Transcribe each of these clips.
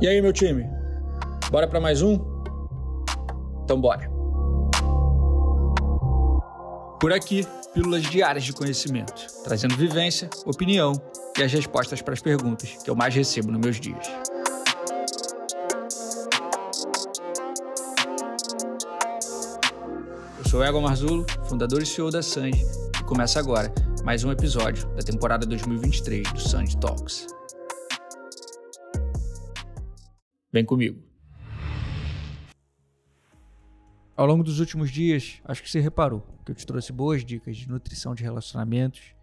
E aí, meu time? Bora para mais um? Então bora. Por aqui, pílulas diárias de conhecimento, trazendo vivência, opinião e as respostas para as perguntas que eu mais recebo nos meus dias. Eu sou Egon Marzulo, fundador e CEO da Sanji, e começa agora mais um episódio da temporada 2023 do Sanji Talks. Vem comigo. Ao longo dos últimos dias, acho que você reparou que eu te trouxe boas dicas de nutrição de relacionamentos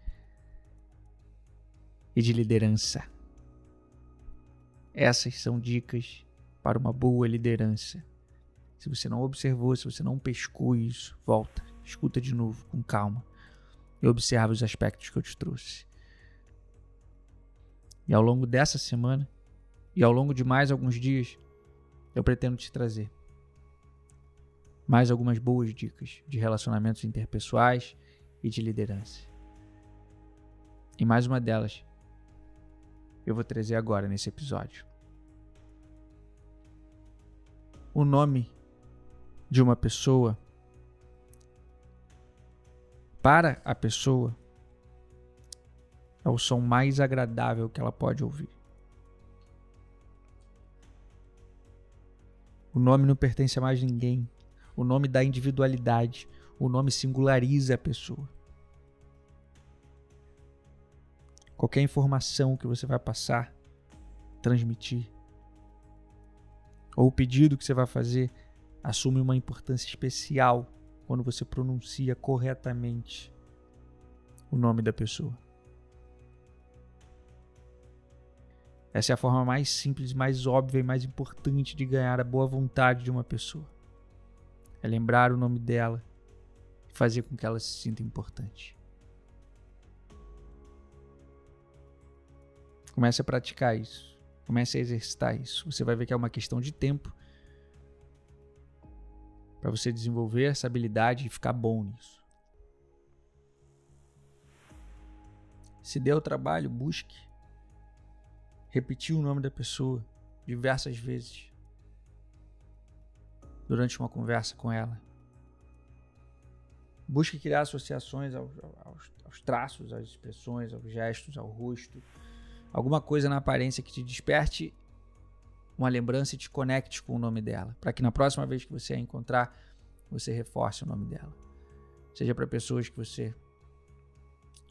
e de liderança. Essas são dicas para uma boa liderança. Se você não observou, se você não pescou isso, volta, escuta de novo, com calma, e observa os aspectos que eu te trouxe. E ao longo dessa semana, e ao longo de mais alguns dias, eu pretendo te trazer mais algumas boas dicas de relacionamentos interpessoais e de liderança. E mais uma delas eu vou trazer agora nesse episódio. O nome de uma pessoa para a pessoa é o som mais agradável que ela pode ouvir. O nome não pertence a mais ninguém. O nome dá individualidade. O nome singulariza a pessoa. Qualquer informação que você vai passar, transmitir, ou o pedido que você vai fazer, assume uma importância especial quando você pronuncia corretamente o nome da pessoa. Essa é a forma mais simples, mais óbvia e mais importante de ganhar a boa vontade de uma pessoa é lembrar o nome dela e fazer com que ela se sinta importante. Comece a praticar isso. Comece a exercitar isso. Você vai ver que é uma questão de tempo para você desenvolver essa habilidade e ficar bom nisso. Se der o trabalho, busque repetir o nome da pessoa diversas vezes durante uma conversa com ela. Busque criar associações aos, aos, aos, traços, às expressões, aos gestos, ao rosto. Alguma coisa na aparência que te desperte uma lembrança e te conecte com o nome dela. Para que na próxima vez que você a encontrar, você reforce o nome dela. Seja para pessoas que você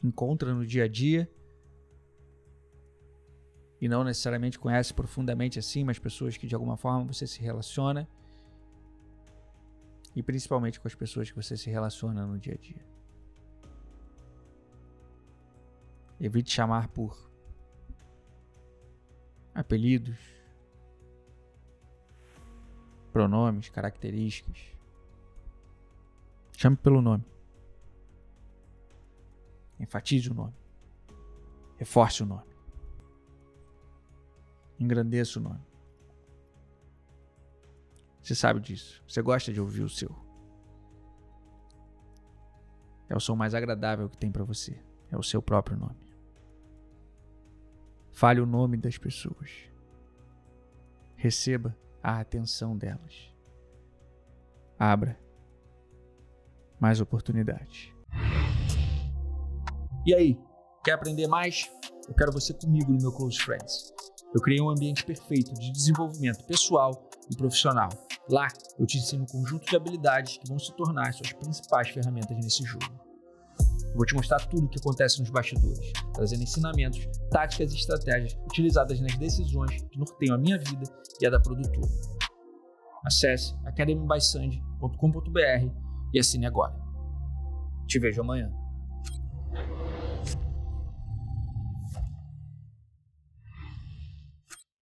encontra no dia a dia e não necessariamente conhece profundamente assim, mas pessoas que de alguma forma você se relaciona e principalmente com as pessoas que você se relaciona no dia a dia. Evite chamar por apelidos, pronomes, características. Chame pelo nome. Enfatize o nome. Reforce o nome. Engrandeça o nome. Você sabe disso. Você gosta de ouvir o seu. É o som mais agradável que tem para você. É o seu próprio nome. Fale o nome das pessoas. Receba a atenção delas. Abra mais oportunidades. E aí, quer aprender mais? Eu quero você comigo no meu Close Friends. Eu criei um ambiente perfeito de desenvolvimento pessoal e profissional Lá, eu te ensino um conjunto de habilidades que vão se tornar suas principais ferramentas nesse jogo. Eu vou te mostrar tudo o que acontece nos bastidores, trazendo ensinamentos, táticas e estratégias utilizadas nas decisões que norteiam a minha vida e a da produtora. Acesse academybysandy.com.br e assine agora. Te vejo amanhã.